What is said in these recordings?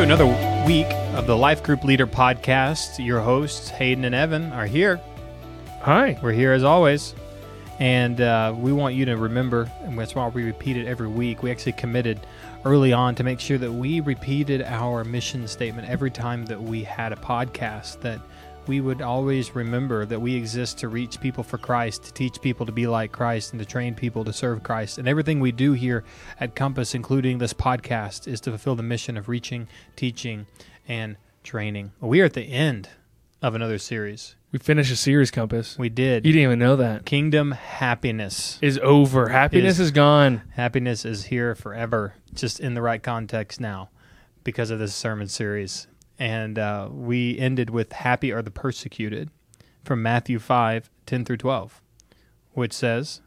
to another week of the Life Group Leader Podcast. Your hosts, Hayden and Evan, are here. Hi. We're here as always. And uh, we want you to remember, and that's why we repeat it every week. We actually committed early on to make sure that we repeated our mission statement every time that we had a podcast, that we would always remember that we exist to reach people for Christ, to teach people to be like Christ, and to train people to serve Christ. And everything we do here at Compass, including this podcast, is to fulfill the mission of reaching, teaching, and training. We are at the end of another series. We finished a series, Compass. We did. You didn't even know that. Kingdom happiness Is over. Happiness Is- is gone. Happiness is here forever, just in the right context now, because of this sermon series. And uh, we ended with "Happy are the persecuted," from Matthew five ten through twelve, which says,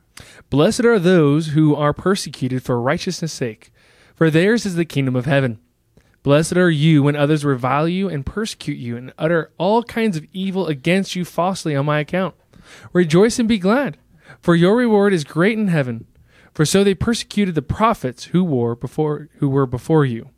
Blessed are those who are persecuted for righteousness' sake, for theirs is the kingdom of heaven. Blessed are you when others revile you and persecute you and utter all kinds of evil against you falsely on my account. Rejoice and be glad, for your reward is great in heaven. For so they persecuted the prophets who were before who were before you.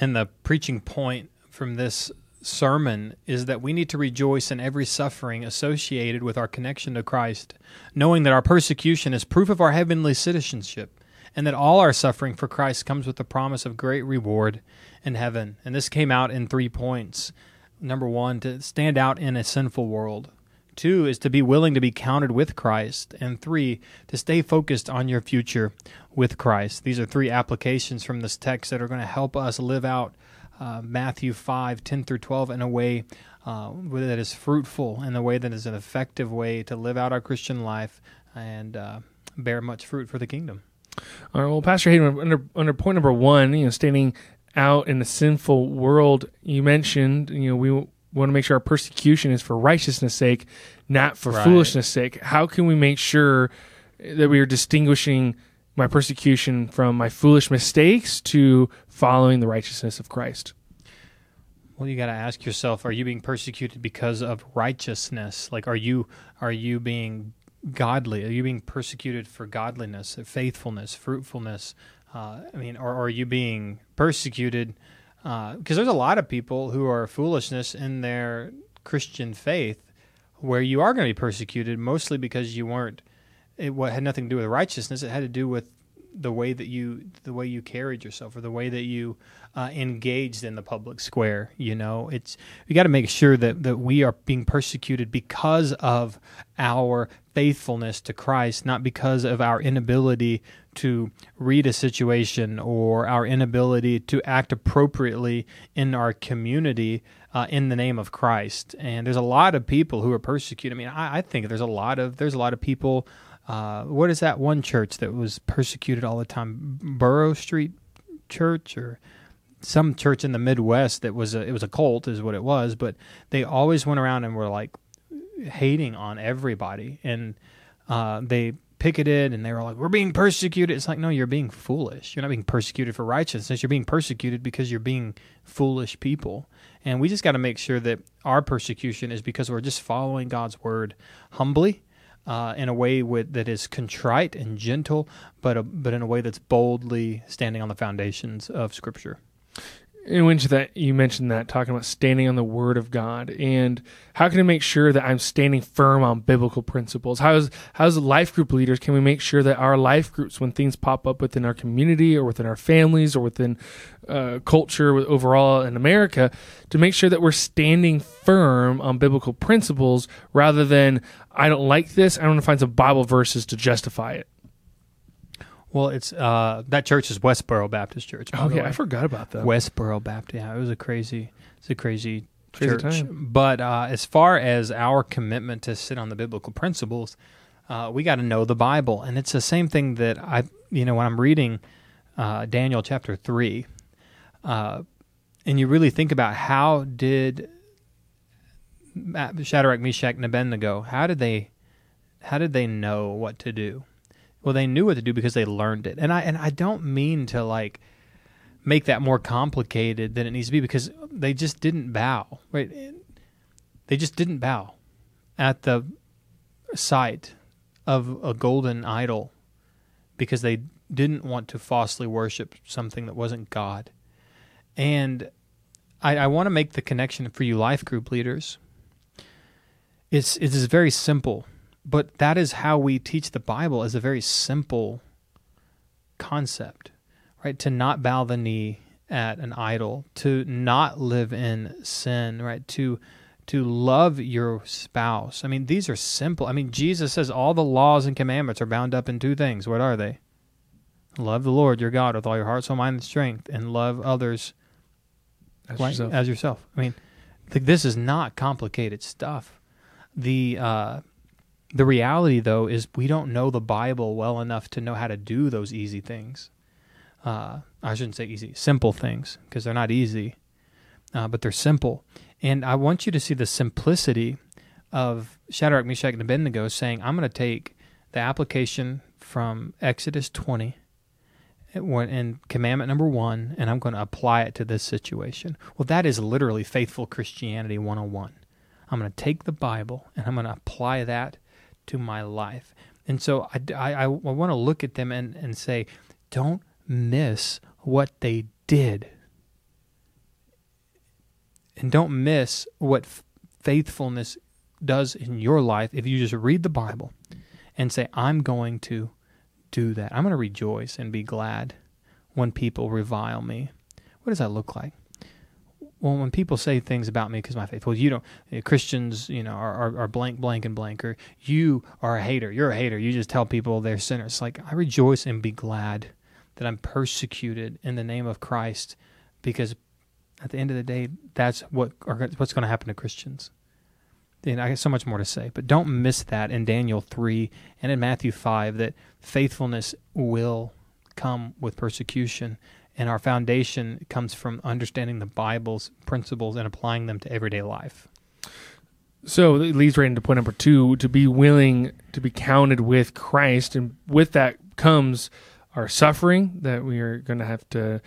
and the preaching point from this sermon is that we need to rejoice in every suffering associated with our connection to Christ, knowing that our persecution is proof of our heavenly citizenship, and that all our suffering for Christ comes with the promise of great reward in heaven. And this came out in three points. Number one, to stand out in a sinful world. Two is to be willing to be counted with Christ. And three, to stay focused on your future with Christ. These are three applications from this text that are going to help us live out uh, Matthew 5 10 through 12 in a way uh, that is fruitful, in a way that is an effective way to live out our Christian life and uh, bear much fruit for the kingdom. All right, well, Pastor Hayden, under under point number one, you know, standing out in a sinful world, you mentioned, you know, we want to make sure our persecution is for righteousness' sake, not for Right. foolishness' sake. How can we make sure that we are distinguishing my persecution from my foolish mistakes to following the righteousness of Christ? Well, you got to ask yourself: Are you being persecuted because of righteousness? Like, are you are you being godly? Are you being persecuted for godliness, faithfulness, fruitfulness? Uh, I mean, or, or are you being persecuted? Because there's a lot of people who are foolishness in their Christian faith, where you are going to be persecuted, mostly because you weren't. It had nothing to do with righteousness. It had to do with the way that you the way you carried yourself or the way that you uh, engaged in the public square you know? It's we got to make sure that that we are being persecuted because of our faithfulness to Christ not because of our inability to read a situation or our inability to act appropriately in our community uh, in the name of Christ. And there's a lot of people who are persecuted. I mean I, I think there's a lot of there's a lot of people uh, what is that one church that was persecuted all the time? Borough Street Church or some church in the Midwest that was a, it was a cult is what it was, but they always went around and were like hating on everybody and uh, they picketed and they were like we're being persecuted. It's like no, you're being foolish. You're not being persecuted for righteousness. You're being persecuted because you're being foolish people. And we just got to make sure that our persecution is because we're just following God's word humbly uh, in a way with, that is contrite and gentle, but a, but in a way that's boldly standing on the foundations of Scripture. In which that you mentioned that talking about standing on the word of God and how can I make sure that I'm standing firm on biblical principles? How is how's life group leaders can we make sure that our life groups when things pop up within our community or within our families or within uh, culture overall in America to make sure that we're standing firm on biblical principles rather than I don't like this I want to find some Bible verses to justify it. Well, it's uh, that church is Westboro Baptist Church. Okay, way. I forgot about that. Westboro Baptist. Yeah, it was a crazy, it's a crazy, Crazy church. time. But uh, as far as our commitment to sit on the biblical principles, uh, we got to know the Bible, and it's the same thing that I, you know, when I'm reading uh, Daniel chapter three, uh, and you really think about how did Shadrach, Meshach, and Abednego, how did they, how did they know what to do? Well, they knew what to do because they learned it, and I and I don't mean to like make that more complicated than it needs to be because they just didn't bow. Right? They just didn't bow at the sight of a golden idol because they didn't want to falsely worship something that wasn't God. And I, I want to make the connection for you life group leaders. It's it is very simple, but that is how we teach the Bible as a very simple concept, right? To not bow the knee at an idol, to not live in sin, right? To to love your spouse. I mean, these are simple. I mean, Jesus says all the laws and commandments are bound up in two things. What are they? Love the Lord your God with all your heart, soul, mind, and strength, and love others As like, yourself. as yourself. I mean, th- this is not complicated stuff. The uh, the reality, though, is we don't know the Bible well enough to know how to do those easy things. Uh, I shouldn't say easy, simple things, because they're not easy, uh, but they're simple. And I want you to see the simplicity of Shadrach, Meshach, and Abednego saying, I'm going to take the application from Exodus 20 in commandment number one, and I'm going to apply it to this situation. Well, that is literally faithful Christianity 101. I'm going to take the Bible and I'm going to apply that to my life. And so I, I, I want to look at them and, and say, don't miss what they did. And don't miss what f- faithfulness does in your life if you just read the Bible and say, I'm going to do that. I'm going to rejoice and be glad when people revile me. What does that look like? Well, when people say things about me because my faith, well, you don't, uh, Christians, you know, are, are, are blank, blank, and blank, or you are a hater. You're a hater. You just tell people they're sinners. Like, I rejoice and be glad that I'm persecuted in the name of Christ because at the end of the day, that's what what's going to happen to Christians. And I got so much more to say, but don't miss that in Daniel 3 and in Matthew 5 that faithfulness will come with persecution. And our foundation comes from understanding the Bible's principles and applying them to everyday life. So it leads right into point number two to be willing to be counted with Christ. And with that comes our suffering that we are going to have to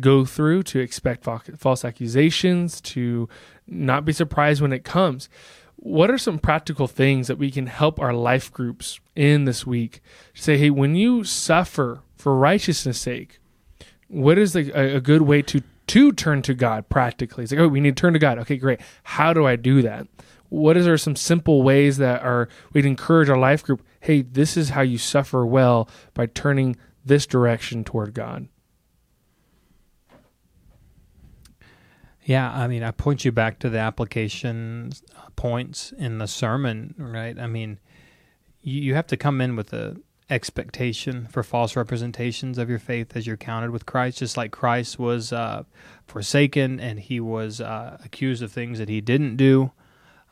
go through, to expect false accusations, to not be surprised when it comes. What are some practical things that we can help our life groups in this week? Say, hey, when you suffer for righteousness' sake, what is the, a, a good way to to turn to God practically? It's like, oh, we need to turn to God. Okay, great. How do I do that? What is there some simple ways that are we'd encourage our life group? Hey, this is how you suffer well by turning this direction toward God. Yeah, I mean, I point you back to the application points in the sermon, right? I mean, you, you have to come in with a expectation for false representations of your faith as you're counted with Christ, just like Christ was uh, forsaken and he was uh, accused of things that he didn't do.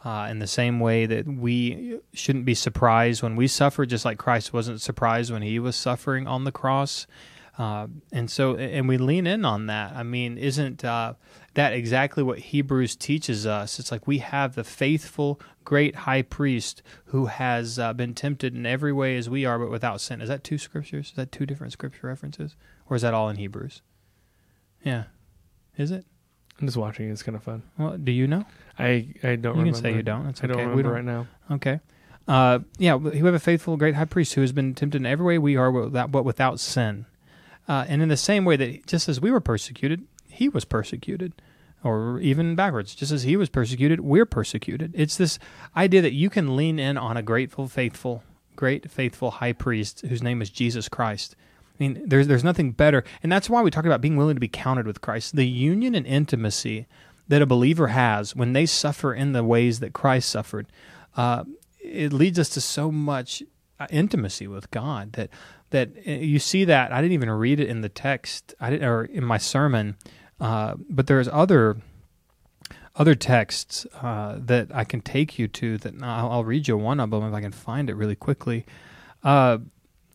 Uh, in the same way that we shouldn't be surprised when we suffer, just like Christ wasn't surprised when he was suffering on the cross. Uh, and so, and we lean in on that. I mean, isn't uh, that exactly what Hebrews teaches us? It's like we have the faithful, great high priest who has uh, been tempted in every way as we are, but without sin. Is that two scriptures? Is that two different scripture references? Or is that all in Hebrews? Yeah. Is it? I'm just watching. It's kind of fun. Well, do you know? I I don't. You remember. can say you don't. It's I don't okay. We remember don't- right now. Okay. Uh, yeah, we have a faithful, great high priest who has been tempted in every way we are, without, but without sin. Uh, and in the same way that just as we were persecuted, he was persecuted. Or even backwards, just as he was persecuted, we're persecuted. It's this idea that you can lean in on a grateful, faithful, great, faithful high priest whose name is Jesus Christ. I mean, there's there's nothing better, and that's why we talk about being willing to be counted with Christ. The union and intimacy that a believer has when they suffer in the ways that Christ suffered, uh, it leads us to so much uh, intimacy with God that that uh, you see that I didn't even read it in the text I didn't or in my sermon, uh, but there's other other texts uh, that I can take you to that I'll, I'll read you one of them if I can find it really quickly. Uh,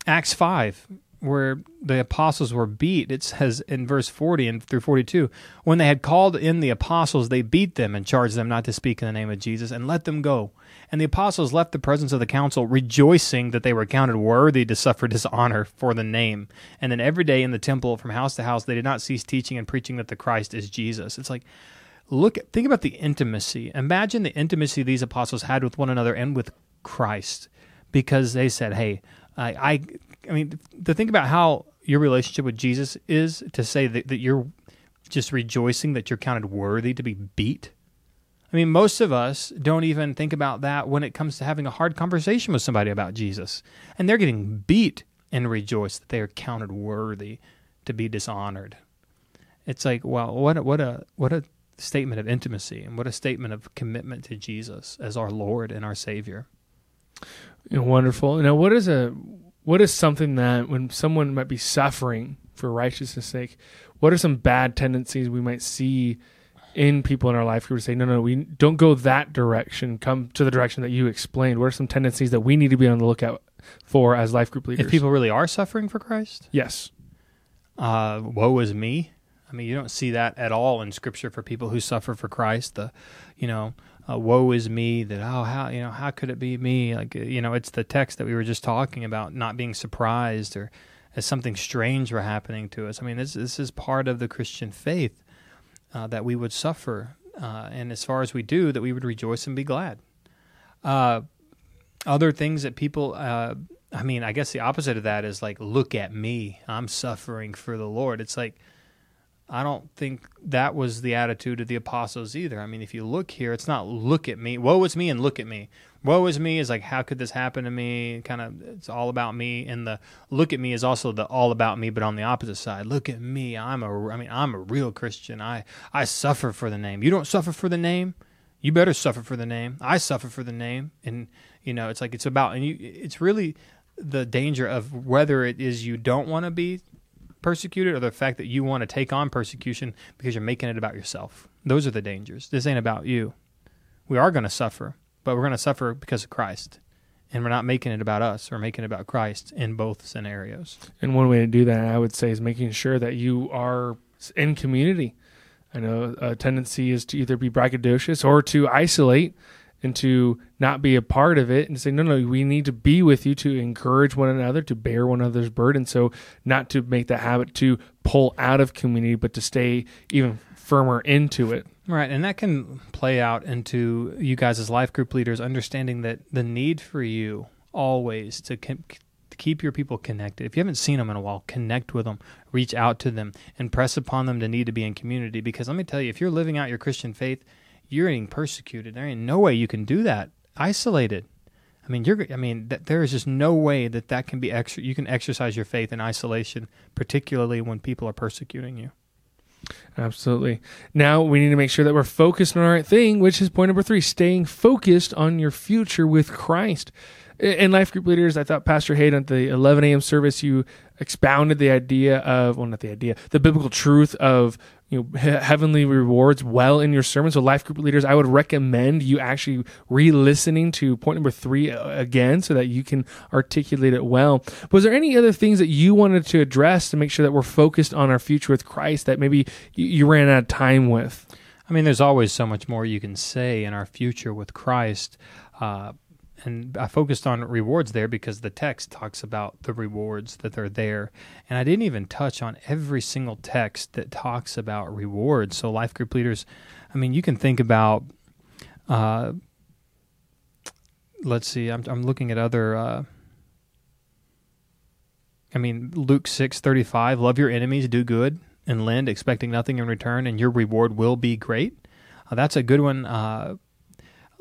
Acts five where the apostles were beat, it says in verse 40 and through 42, when they had called in the apostles, they beat them and charged them not to speak in the name of Jesus and let them go. And the apostles left the presence of the council, rejoicing that they were counted worthy to suffer dishonor for the name. And then every day in the temple, from house to house, they did not cease teaching and preaching that the Christ is Jesus. It's like, look, think about the intimacy. Imagine the intimacy these apostles had with one another and with Christ, because they said, "Hey, I, I, I mean, to think about how your relationship with Jesus is to say that, that you're just rejoicing that you're counted worthy to be beat? I mean, most of us don't even think about that when it comes to having a hard conversation with somebody about Jesus. And they're getting beat and rejoice that they are counted worthy to be dishonored. It's like, well, what a, what a what a statement of intimacy and what a statement of commitment to Jesus as our Lord and our Savior. Wonderful. Now, what is a what is something that when someone might be suffering for righteousness' sake, what are some bad tendencies we might see in people in our life who would say, no, no, we don't go that direction. Come to the direction that you explained. What are some tendencies that we need to be on the lookout for as life group leaders? If people really are suffering for Christ, yes. Uh, woe is me. I mean, you don't see that at all in Scripture for people who suffer for Christ. The, you know, uh, woe is me. That oh, how you know how could it be me? Like you know, it's the text that we were just talking about, not being surprised or as something strange were happening to us. I mean, this this is part of the Christian faith uh, that we would suffer, uh, and as far as we do, that we would rejoice and be glad. Uh, other things that people, uh, I mean, I guess the opposite of that is like, look at me, I'm suffering for the Lord. It's like, I don't think that was the attitude of the apostles either. I mean, if you look here, it's not look at me, woe is me, and look at me. Woe is me is like how could this happen to me? Kind of it's all about me. And the look at me is also the all about me but on the opposite side. Look at me. I'm a i mean i'm a real christian. I i suffer for the name. You don't suffer for the name? You better suffer for the name. I suffer for the name. And you know it's like it's about and you it's really the danger of whether it is you don't want to be persecuted or the fact that you want to take on persecution because you're making it about yourself those are the dangers this ain't about you we are going to suffer but we're going to suffer because of Christ. And we're not making it about us, we're making it about Christ in both scenarios. And one way to do that, I would say, is making sure that you are in community. I know a tendency is to either be braggadocious or to isolate and to not be a part of it and say, no, no, we need to be with you to encourage one another, to bear one another's burden. So, not to make the habit to pull out of community, but to stay even firmer into it. Right, and that can play out into you guys as life group leaders understanding that the need for you always to, to keep your people connected. If you haven't seen them in a while, connect with them, reach out to them, and press upon them the need to be in community. Because let me tell you, if you're living out your Christian faith, you're being persecuted. There ain't no way you can do that isolated. I mean, you're. I mean, th- there is just no way that that can be extra. You can exercise your faith in isolation, particularly when people are persecuting you. Absolutely. Now we need to make sure that we're focused on the right thing, which is point number three staying focused on your future with Christ. In life group leaders, I thought Pastor Hayden at the 11 a.m. service, you expounded the idea of, well, not the idea, the biblical truth of you know heavenly rewards well in your sermon. So, life group leaders, I would recommend you actually re-listening to point number three uh, again, so that you can articulate it well. Was there any other things that you wanted to address to make sure that we're focused on our future with Christ that maybe you ran out of time with? I mean, there's always so much more you can say in our future with Christ. Uh, and I focused on rewards there because the text talks about the rewards that are there. And I didn't even touch on every single text that talks about rewards. So, life group leaders, I mean, you can think about, uh, let's see, I'm, I'm looking at other. Uh, I mean, Luke six thirty five. Love your enemies, do good, and lend, expecting nothing in return, and your reward will be great. Uh, that's a good one.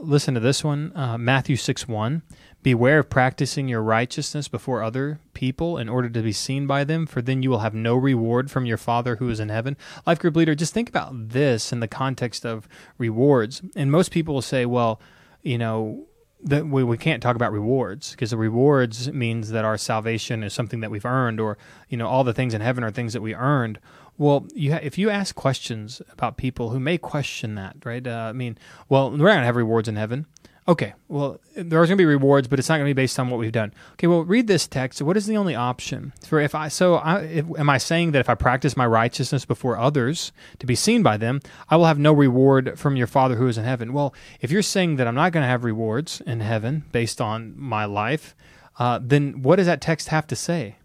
Listen to this one uh, Matthew 6 1. Beware of practicing your righteousness before other people in order to be seen by them, for then you will have no reward from your Father who is in heaven. Life group leader, just think about this in the context of rewards. And most people will say, well, you know, that we, we can't talk about rewards because the rewards means that our salvation is something that we've earned or you know all the things in heaven are things that we earned well, you ha- if you ask questions about people who may question that, right? Uh, I mean, well, we're not going to have rewards in heaven. Okay, well, there's going to be rewards, but it's not going to be based on what we've done. Okay, well, read this text. What is the only option for if I? So, I, if, am I saying that if I practice my righteousness before others to be seen by them, I will have no reward from your Father who is in heaven? Well, if you're saying that I'm not going to have rewards in heaven based on my life, uh, then what does that text have to say?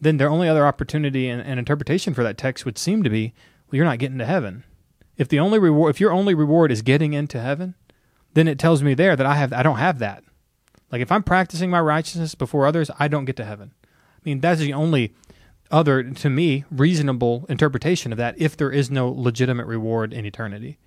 Then their only other opportunity and, and, interpretation for that text would seem to be, well, you're not getting to heaven. If the only reward, if your only reward is getting into heaven, then it tells me there that I have, I don't have that. Like if I'm practicing my righteousness before others, I don't get to heaven. I mean, that's the only other, to me, reasonable interpretation of that if there is no legitimate reward in eternity.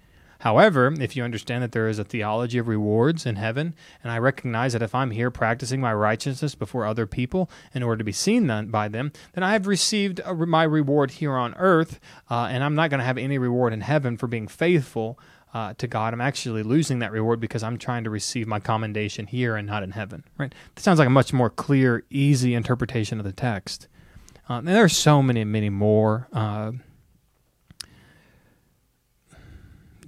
However, if you understand that there is a theology of rewards in heaven, and I recognize that if I'm here practicing my righteousness before other people in order to be seen by them, then I have received a, my reward here on earth, uh, and I'm not going to have any reward in heaven for being faithful uh, to God. I'm actually losing that reward because I'm trying to receive my commendation here and not in heaven. Right? That sounds like a much more clear, easy interpretation of the text. Uh, and there are so many, many more. Uh,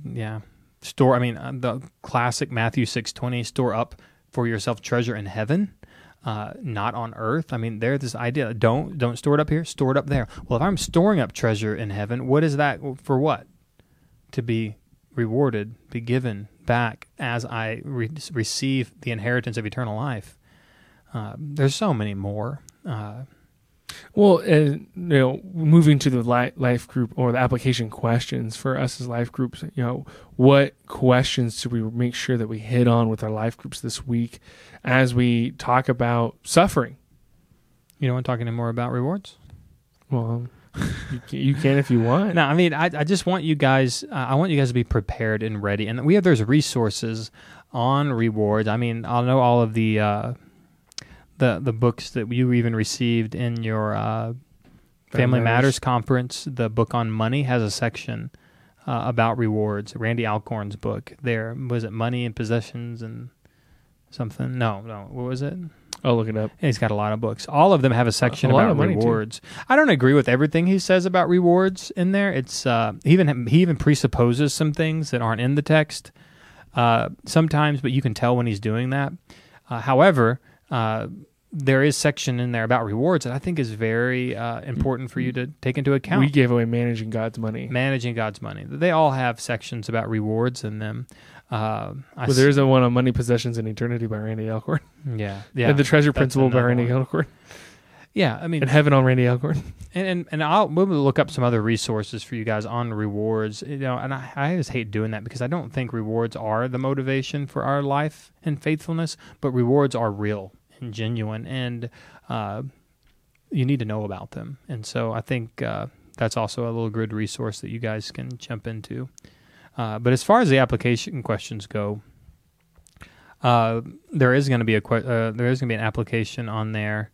yeah, store. I mean, uh, the classic Matthew six twenty: store up for yourself treasure in heaven. Uh, not on earth. I mean, there's this idea: don't don't store it up here, store it up there. Well, if I'm storing up treasure in heaven, what is that for? What to be rewarded, be given back as I re- receive the inheritance of eternal life. Uh, there's so many more. Uh, well, uh, you know, moving to the life group or the application questions for us as life groups, you know, what questions do we make sure that we hit on with our life groups this week as we talk about suffering? You don't want to talk any more about rewards? Well, you, can, you can if you want. No, I mean, I, I just want you guys. Uh, I want you guys to be prepared and ready. And we have those resources on rewards. I mean, I'll know all of the uh, the the books that you even received in your uh, Family Matters. Matters conference. The book on money has a section uh, about rewards. Randy Alcorn's book. There was it money and possessions and something. No, no. What was it? I'll look it up. he's got a lot of books. All of them have a section a about rewards. Too. I don't agree with everything he says about rewards in there. It's uh, he even he even presupposes some things that aren't in the text uh, sometimes, but you can tell when he's doing that. Uh, however, uh, there is section in there about rewards that I think is very uh, important for you to take into account. We gave away managing God's money. Managing God's money. They all have sections about rewards in them. Uh, well, there's a one on money, possessions, and eternity by Randy Alcorn. Yeah, yeah. And the treasure principle by Randy one. Alcorn. Yeah, I mean, and heaven on Randy Alcorn. And and, and I'll we'll look up some other resources for you guys on rewards. You know, and I, I just hate doing that because I don't think rewards are the motivation for our life and faithfulness, but rewards are real and genuine, and uh, you need to know about them. And so I think uh, that's also a little good resource that you guys can jump into. Uh, but as far as the application questions go, uh, there is going to be a que- uh, there is going to be an application on there.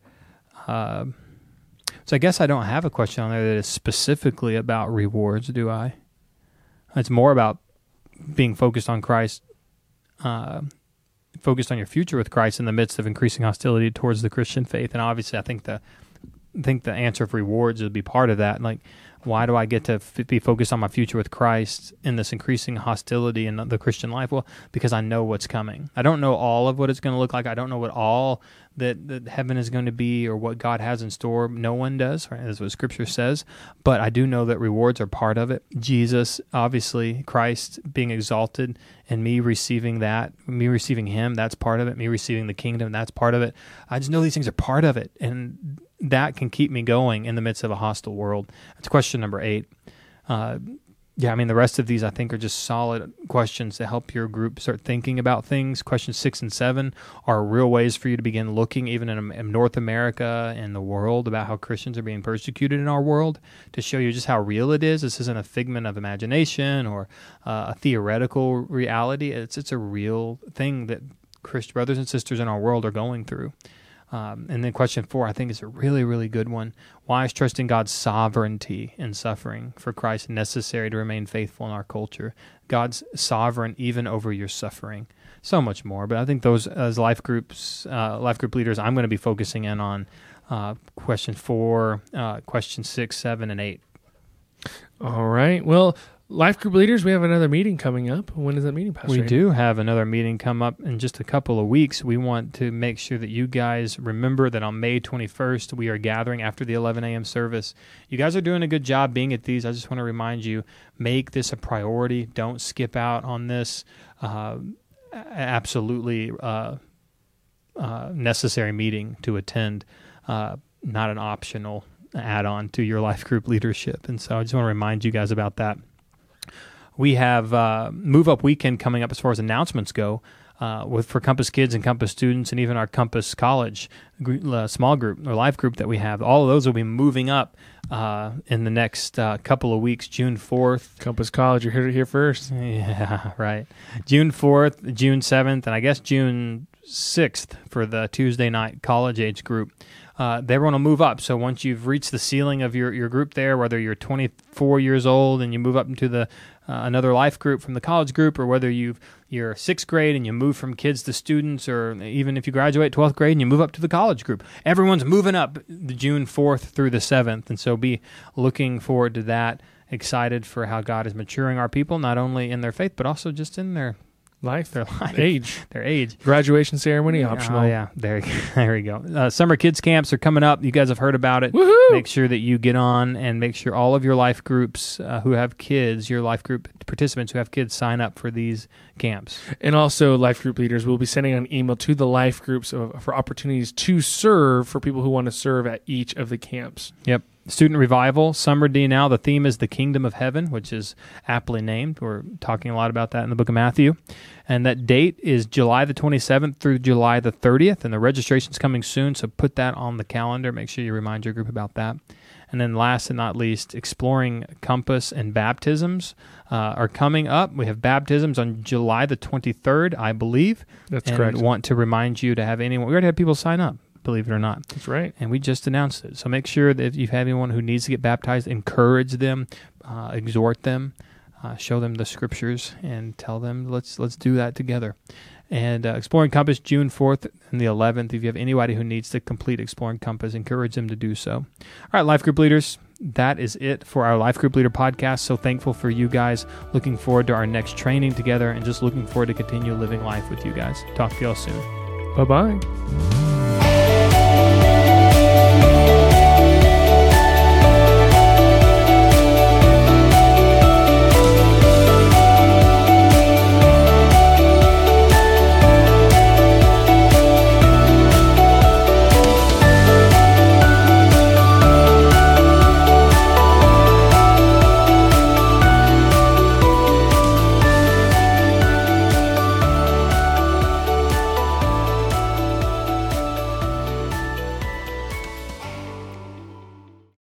Uh, so I guess I don't have a question on there that is specifically about rewards, do I? It's more about being focused on Christ, uh, focused on your future with Christ in the midst of increasing hostility towards the Christian faith. And obviously, I think the I think the answer of rewards would be part of that. Like why do I get to f- be focused on my future with Christ in this increasing hostility in the Christian life? Well, because I know what's coming. I don't know all of what it's going to look like. I don't know what all that, that heaven is going to be or what God has in store. No one does, right? That's what Scripture says. But I do know that rewards are part of it. Jesus, obviously, Christ being exalted and me receiving that, me receiving Him, that's part of it. Me receiving the kingdom, that's part of it. I just know these things are part of it. And that can keep me going in the midst of a hostile world. That's question number eight. Uh, yeah, I mean, the rest of these I think are just solid questions to help your group start thinking about things. Questions six and seven are real ways for you to begin looking, even in, in North America and the world, about how Christians are being persecuted in our world to show you just how real it is. This isn't a figment of imagination or uh, a theoretical reality. It's, it's a real thing that Christian brothers and sisters in our world are going through. Um, and then question four, I think, is a really, really good one. Why is trusting God's sovereignty in suffering for Christ necessary to remain faithful in our culture? God's sovereign even over your suffering. So much more. But I think those, as life groups, uh, life group leaders, I'm going to be focusing in on uh, question four, uh, question six, seven, and eight. All right. Well, Life group leaders, we have another meeting coming up. When is that meeting, Pastor? We do have another meeting come up in just a couple of weeks. We want to make sure that you guys remember that on May 21st, we are gathering after the 11 a.m. service. You guys are doing a good job being at these. I just want to remind you make this a priority. Don't skip out on this. Uh, absolutely uh, uh, necessary meeting to attend, uh, not an optional add on to your life group leadership. And so I just want to remind you guys about that we have uh, Move Up Weekend coming up as far as announcements go. uh, with for Compass kids and Compass students, and even our Compass College uh, small group or life group that we have. All of those will be moving up uh, in the next uh, couple of weeks. June fourth, Compass College, you heard it here first. yeah, right. June fourth, June seventh, and I guess June sixth for the Tuesday night college age group. Uh, they want to move up. So once you've reached the ceiling of your, your group there, whether you're 24 years old and you move up into the uh, another life group from the college group, or whether you've you're sixth grade and you move from kids to students, or even if you graduate 12th grade and you move up to the college group, everyone's moving up the June 4th through the 7th, and so be looking forward to that. Excited for how God is maturing our people, not only in their faith but also just in their Life, their life, age, their age. graduation ceremony optional. Oh yeah, there, there we go. Uh, summer kids camps are coming up. You guys have heard about it. Woohoo! Make sure that you get on and make sure all of your life groups uh, who have kids, your life group participants who have kids, sign up for these camps. And also, life group leaders will be sending an email to the life groups of, for opportunities to serve for people who want to serve at each of the camps. Yep. Student Revival, Summer D now. The theme is the Kingdom of Heaven, which is aptly named. We're talking a lot about that in the book of Matthew. And that date is July the 27th through July the 30th. And the registration's coming soon, so put that on the calendar. Make sure you remind your group about that. And then last and not least, exploring compass and baptisms uh, are coming up. We have baptisms on July the 23rd, I believe. That's and correct. want to remind you to have anyone. We already had people sign up, believe it or not That's right. and we just announced it. So make sure that if you have anyone who needs to get baptized, encourage them, uh, exhort them, uh, show them the scriptures, and tell them let's let's do that together. And uh, Exploring Compass, June 4th and the 11th. If you have anybody who needs to complete Exploring Compass, encourage them to do so. All right, life group leaders, that is it for our Life Group Leader podcast. So thankful for you guys. Looking forward to our next training together and just looking forward to continue living life with you guys. Talk to y'all soon. Bye bye.